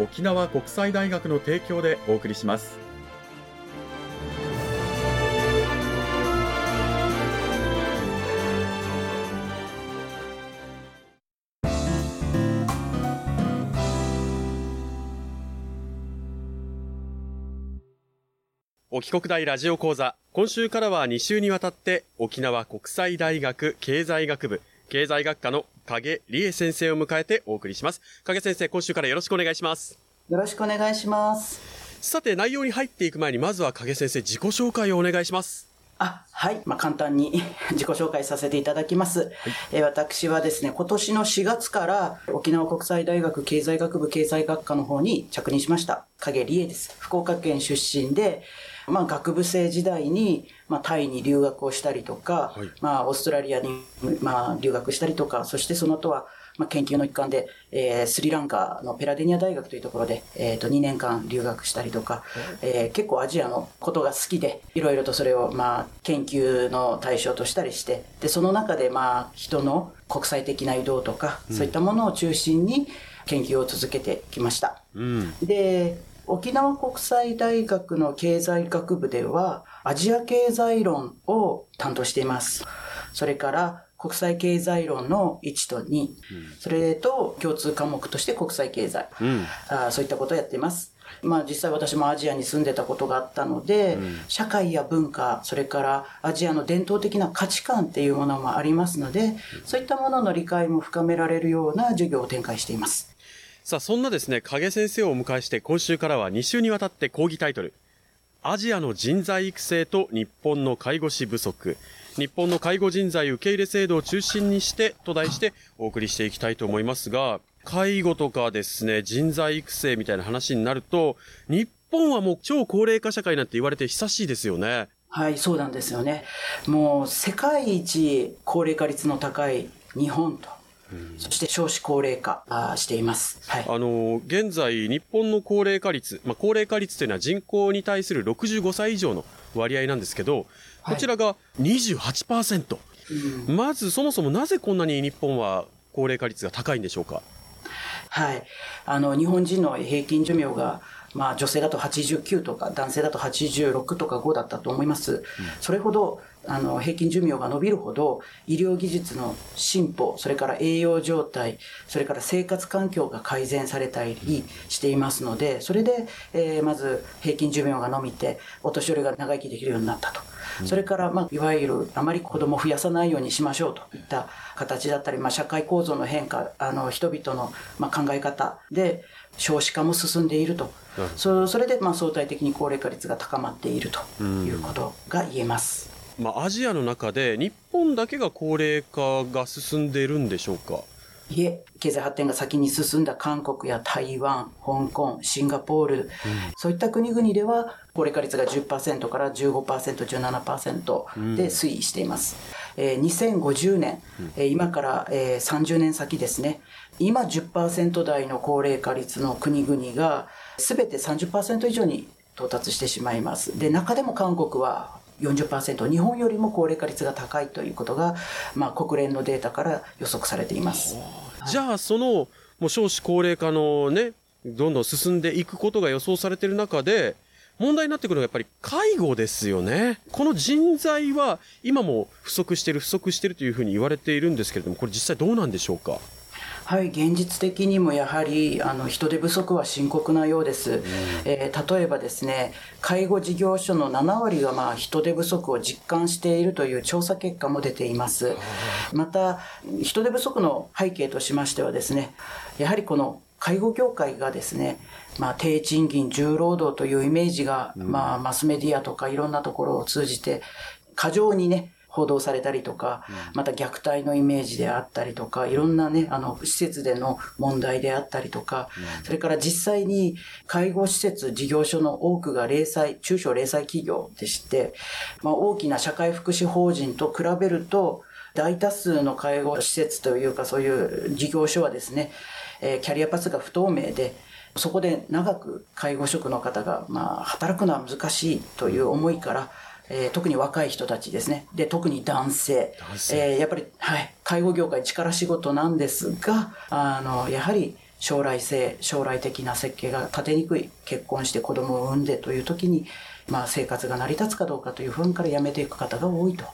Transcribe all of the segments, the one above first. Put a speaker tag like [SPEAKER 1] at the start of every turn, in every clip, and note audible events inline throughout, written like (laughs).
[SPEAKER 1] 沖縄国際大学の提供でお送りします。沖国大ラジオ講座。今週からは2週にわたって沖縄国際大学経済学部経済学科の影理恵先生を迎えてお送りします。影先生、今週からよろしくお願いします。
[SPEAKER 2] よろしくお願いします。
[SPEAKER 1] さて、内容に入っていく前に、まずは影先生、自己紹介をお願いします。
[SPEAKER 2] あ、はい。まあ、簡単に (laughs) 自己紹介させていただきます。はい、え私はですね、今年の4月から沖縄国際大学経済学部経済学科の方に着任しました。影理恵です。福岡県出身で、まあ、学部生時代に、まあ、タイに留学をしたりとか、はい、まあ、オーストラリアに、まあ、留学したりとか、そしてその後は、まあ、研究の一環で、えー、スリランカのペラデニア大学というところで、えっ、ー、と、2年間留学したりとか、えー、結構アジアのことが好きで、いろいろとそれを、まあ、研究の対象としたりして、で、その中で、まあ、人の国際的な移動とか、そういったものを中心に研究を続けてきました。うん、で、沖縄国際大学の経済学部では、アジア経済論を担当しています。それから、国際経済論の1と2、うん、それと共通科目として国際経済、うん、あそういったことをやっています。まあ実際私もアジアに住んでたことがあったので、うん、社会や文化、それからアジアの伝統的な価値観っていうものもありますので、そういったものの理解も深められるような授業を展開しています。
[SPEAKER 1] さあ、そんなですね、影先生をお迎えして、今週からは2週にわたって講義タイトル、アジアの人材育成と日本の介護士不足、日本の介護人材受け入れ制度を中心にしてと題してお送りしていきたいと思いますが、介護とかですね、人材育成みたいな話になると、日本はもう超高齢化社会なんて言われて久しいですよね。
[SPEAKER 2] はい、そうなんですよね。もう世界一高齢化率の高い日本とそして少子高齢化しています。
[SPEAKER 1] はい、あの、現在、日本の高齢化率、まあ、高齢化率というのは人口に対する65歳以上の割合なんですけど、こちらが28%。はい、まず、そもそもなぜこんなに日本は高齢化率が高いんでしょうか？
[SPEAKER 2] はい。あの、日本人の平均寿命がまあ女性だと89とか男性だと86とか5だったと思います。うん、それほどあの平均寿命が伸びるほど医療技術の進歩、それから栄養状態、それから生活環境が改善されたりしていますので、それで、えー、まず平均寿命が伸びてお年寄りが長生きできるようになったと。それから、まあ、いわゆるあまり子供を増やさないようにしましょうといった形だったり、まあ、社会構造の変化、あの人々の、まあ、考え方で少子化も進んでいると。そそれで、まあ、相対的に高齢化率が高まっているということが言えます。
[SPEAKER 1] まあ、アジアの中で日本だけが高齢化が進んでいるんでしょうか？
[SPEAKER 2] いえ、経済発展が先に進んだ韓国や台湾、香港、シンガポール、うん、そういった国々では、高齢化率が10%から15%、17%で推移しています。うん、えー、2050年、うん、今から、えー、30年先ですね、今10%台の高齢化率の国々が、すべて30%以上に到達してしまいます。で、中でも韓国は40%、日本よりも高齢化率が高いということが、まあ、国連のデータから予測されています。
[SPEAKER 1] じゃあ、その、もう少子高齢化のね、どんどん進んでいくことが予想されている中で、問題になってくるのはやっぱり介護ですよね。この人材は今も不足してる、不足してるというふうに言われているんですけれども、これ実際どうなんでしょうか？
[SPEAKER 2] はい、現実的にもやはりあの人手不足は深刻なようです、うん、えー、例えばですね介護事業所の7割がまあ人手不足を実感しているという調査結果も出ています。また人手不足の背景としましてはですねやはりこの介護業界がですね、まあ、低賃金重労働というイメージが、まあ、マスメディアとかいろんなところを通じて過剰にね報道されたりとか、また虐待のイメージであったりとか、いろんなね、あの、施設での問題であったりとか、それから実際に介護施設、事業所の多くが零細、中小零細企業でして、まあ、大きな社会福祉法人と比べると、大多数の介護施設というか、そういう事業所はですね、えー、キャリアパスが不透明で、そこで長く介護職の方が、まあ、働くのは難しいという思いから、えー、特に若い人たちですね。で、特に男性。男性えー、やっぱり、はい、介護業界力仕事なんですが、あの、やはり、将来性、将来的な設計が立てにくい、結婚して子供を産んでという時に、まあ、生活が成り立つかどうかという不安から辞めていく方が多いという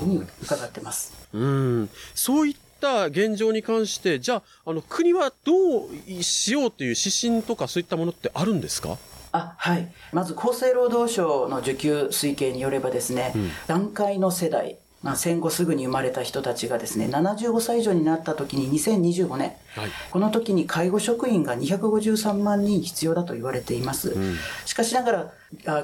[SPEAKER 2] ふうに伺ってます。
[SPEAKER 1] うんそういった現状に関して、じゃあ、あの国はどうしようという指針とかそういったものってあるんですか？
[SPEAKER 2] あはい、まず厚生労働省の受給推計によればですね、うん、段階の世代まあ、戦後すぐに生まれた人たちがですね75歳以上になった時に2025年、はい、この時に介護職員が253万人必要だと言われています、うん、しかしながら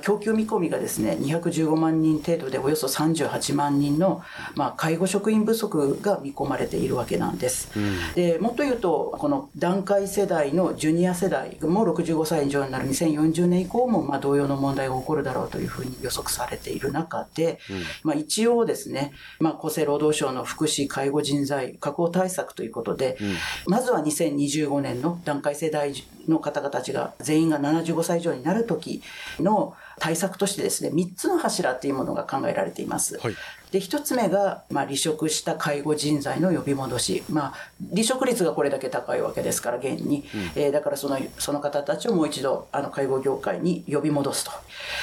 [SPEAKER 2] 供給見込みがですね215万人程度でおよそ38万人の、まあ、介護職員不足が見込まれているわけなんです、うん、でもっと言うとこの団塊世代のジュニア世代も65歳以上になる2040年以降も、まあ、同様の問題が起こるだろうというふうに予測されている中で、うん、まあ、一応ですね、まあ、厚生労働省の福祉介護人材確保対策ということで、うん、まずは2025年の団塊世代の方々たちが全員が75歳以上になる時の対策としてですね、3つの柱っていうものが考えられています。はい、で、1つ目が、まあ、離職した介護人材の呼び戻し。まあ、離職率がこれだけ高いわけですから、現に。うん、えー、だからその、その方たちをもう一度、あの、介護業界に呼び戻すと。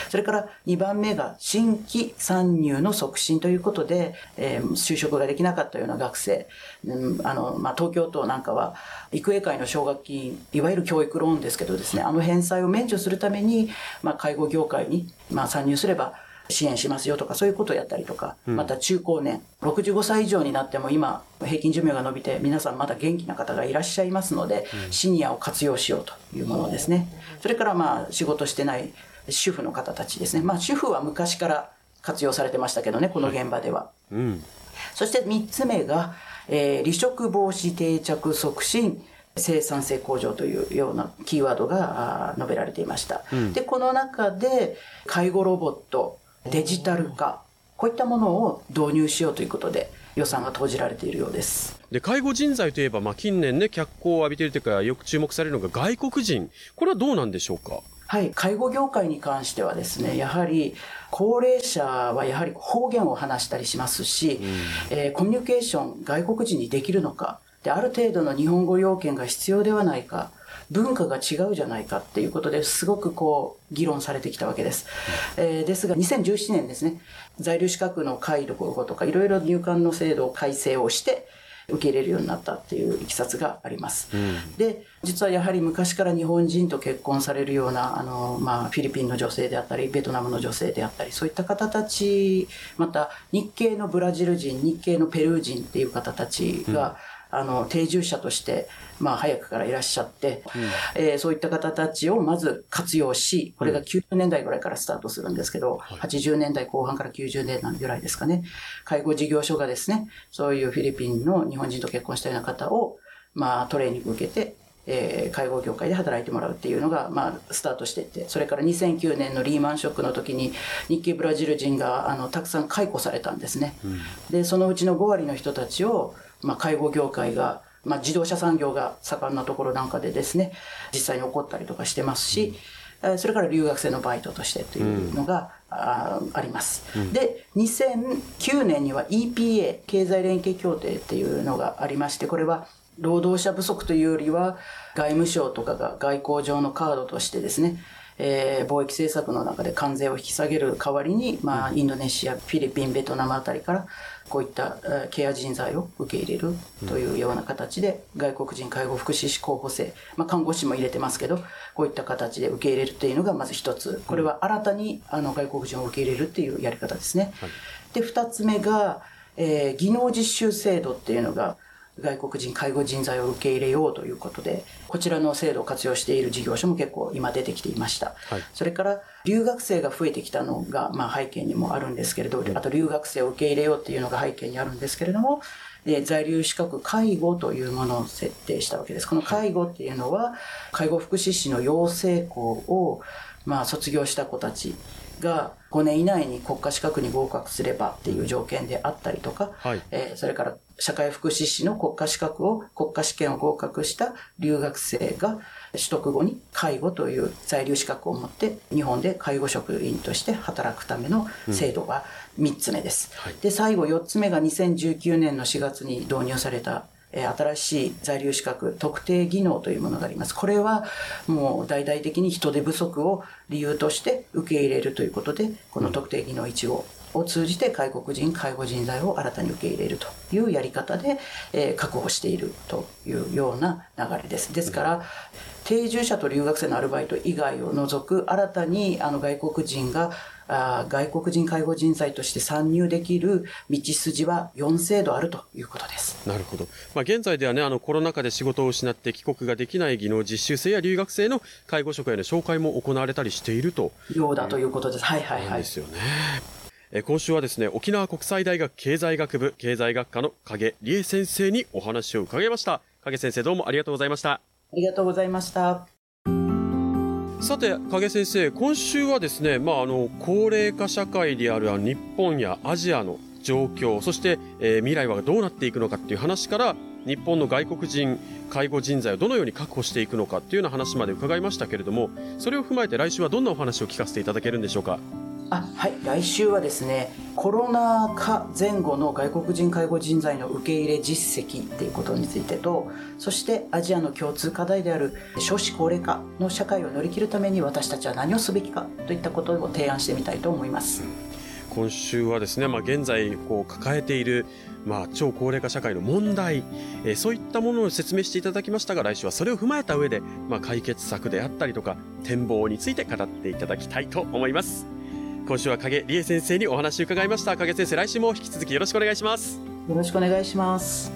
[SPEAKER 2] それから2番目が、新規参入の促進ということで、えー、就職ができなかったような学生。うん、あの、まあ、東京都なんかは、育英会の奨学金、いわゆる教育ローンですけどですね、あの返済を免除するために、まあ、介護業界に、まあ、参入すれば、支援しますよとか、そういうことをやったりとか、また中高年、65歳以上になっても今、平均寿命が伸びて、皆さんまだ元気な方がいらっしゃいますので、シニアを活用しようというものですね。それからまあ、仕事してない主婦の方たちですね。まあ、主婦は昔から活用されてましたけどね、この現場では。うん、そして3つ目が、えー、離職防止定着促進、生産性向上というようなキーワードが述べられていました。うん、で、この中で、介護ロボット、デジタル化、こういったものを導入しようということで、予算が投じられているようです。
[SPEAKER 1] で、介護人材といえば、まあ、近年ね、脚光を浴びているというか、よく注目されるのが外国人。これはどうなんでしょうか？
[SPEAKER 2] はい、介護業界に関してはですね、やはり高齢者はやはり方言を話したりしますし、うん、えー、コミュニケーション外国人にできるのか、で、ある程度の日本語要件が必要ではないか、文化が違うじゃないかっていうことですごくこう議論されてきたわけです。えー、ですが2017年ですね、在留資格の解読とかいろいろ入管の制度を改正をして、受け入れるようになったっていういきさつがあります。うん、で、実はやはり昔から日本人と結婚されるような、あの、まあ、フィリピンの女性であったり、ベトナムの女性であったり、そういった方たち、また日系のブラジル人、日系のペルー人っていう方たちが、あの、定住者として、まあ、早くからいらっしゃって、うん、えー、そういった方たちをまず活用し、これが90年代ぐらいからスタートするんですけど、はい、80年代後半から90年代ぐらいですかね、介護事業所がですね、そういうフィリピンの日本人と結婚したような方を、まあ、トレーニング受けて、えー、介護業界で働いてもらうっていうのが、まあ、スタートしていって、それから2009年のリーマンショックの時に、日系ブラジル人が、あの、たくさん解雇されたんですね。うん、で、そのうちの5割の人たちを、まあ、介護業界が、まあ、自動車産業が盛んなところなんかでですね、実際に起こったりとかしてますし、うん、それから留学生のバイトとしてというのが、うん、ああります、うん、で、2009年には EPA、経済連携協定っていうのがありまして、これは労働者不足というよりは、外務省とかが外交上のカードとしてですね、えー、貿易政策の中で関税を引き下げる代わりに、まあ、インドネシア、フィリピン、ベトナムあたりから、こういったケア人材を受け入れるというような形で、外国人介護福祉士候補生、まあ、看護師も入れてますけど、こういった形で受け入れるっていうのがまず一つ。これは新たにあの外国人を受け入れるっていうやり方ですね。で、二つ目が、えー、技能実習制度っていうのが、外国人介護人材を受け入れようということで、こちらの制度を活用している事業所も結構今出てきていました。はい、それから留学生が増えてきたのが、まあ、背景にもあるんですけれど、あと留学生を受け入れようっていうのが背景にあるんですけれども、で在留資格介護というものを設定したわけです。この介護っていうのは、介護福祉士の養成校を、まあ、卒業した子たちが5年以内に国家資格に合格すればっていう条件であったりとか、はい、えー、それから社会福祉士の国家資格を、国家試験を合格した留学生が取得後に介護という在留資格を持って日本で介護職員として働くための制度が3つ目です。うんはい、で、最後4つ目が2019年の4月に導入された新しい在留資格特定技能というものがあります。これはもう大々的に人手不足を理由として受け入れるということで、この特定技能1をを通じて外国人介護人材を新たに受け入れるというやり方で、えー、確保しているというような流れです。ですから、定住者と留学生のアルバイト以外を除く新たにあの外国人があ外国人介護人材として参入できる道筋は4制度あるということです。
[SPEAKER 1] なるほど。まあ、現在ではね、あのコロナ禍で仕事を失って帰国ができない技能実習生や留学生の介護職への紹介も行われたりしていると。
[SPEAKER 2] ようだということです。はいはいはい。
[SPEAKER 1] ですよね。今週はですね、沖縄国際大学経済学部経済学科の影理恵先生にお話を伺いました。影先生どうもありがとうございました。あ
[SPEAKER 2] りがとうございました。
[SPEAKER 1] さて影先生今週はですね、まあ、あの高齢化社会である日本やアジアの状況そして、えー、未来はどうなっていくのかっていう話から日本の外国人介護人材をどのように確保していくのかっていうような話まで伺いましたけれどもそれを踏まえて来週はどんなお話を聞かせていただけるんでしょうか？
[SPEAKER 2] あはい来週はですねコロナ禍前後の外国人介護人材の受け入れ実績っていうことについてとそしてアジアの共通課題である少子高齢化の社会を乗り切るために私たちは何をすべきかといったことを提案してみたいと思います。
[SPEAKER 1] 今週はですね、まあ、現在こう抱えている、まあ、超高齢化社会の問題、えー、そういったものを説明していただきましたが来週はそれを踏まえた上で、まあ、解決策であったりとか展望について語っていただきたいと思います。今週は影理恵先生にお話を伺いました。影先生来週も引き続きよろしくお願いします。
[SPEAKER 2] よろしくお願いします。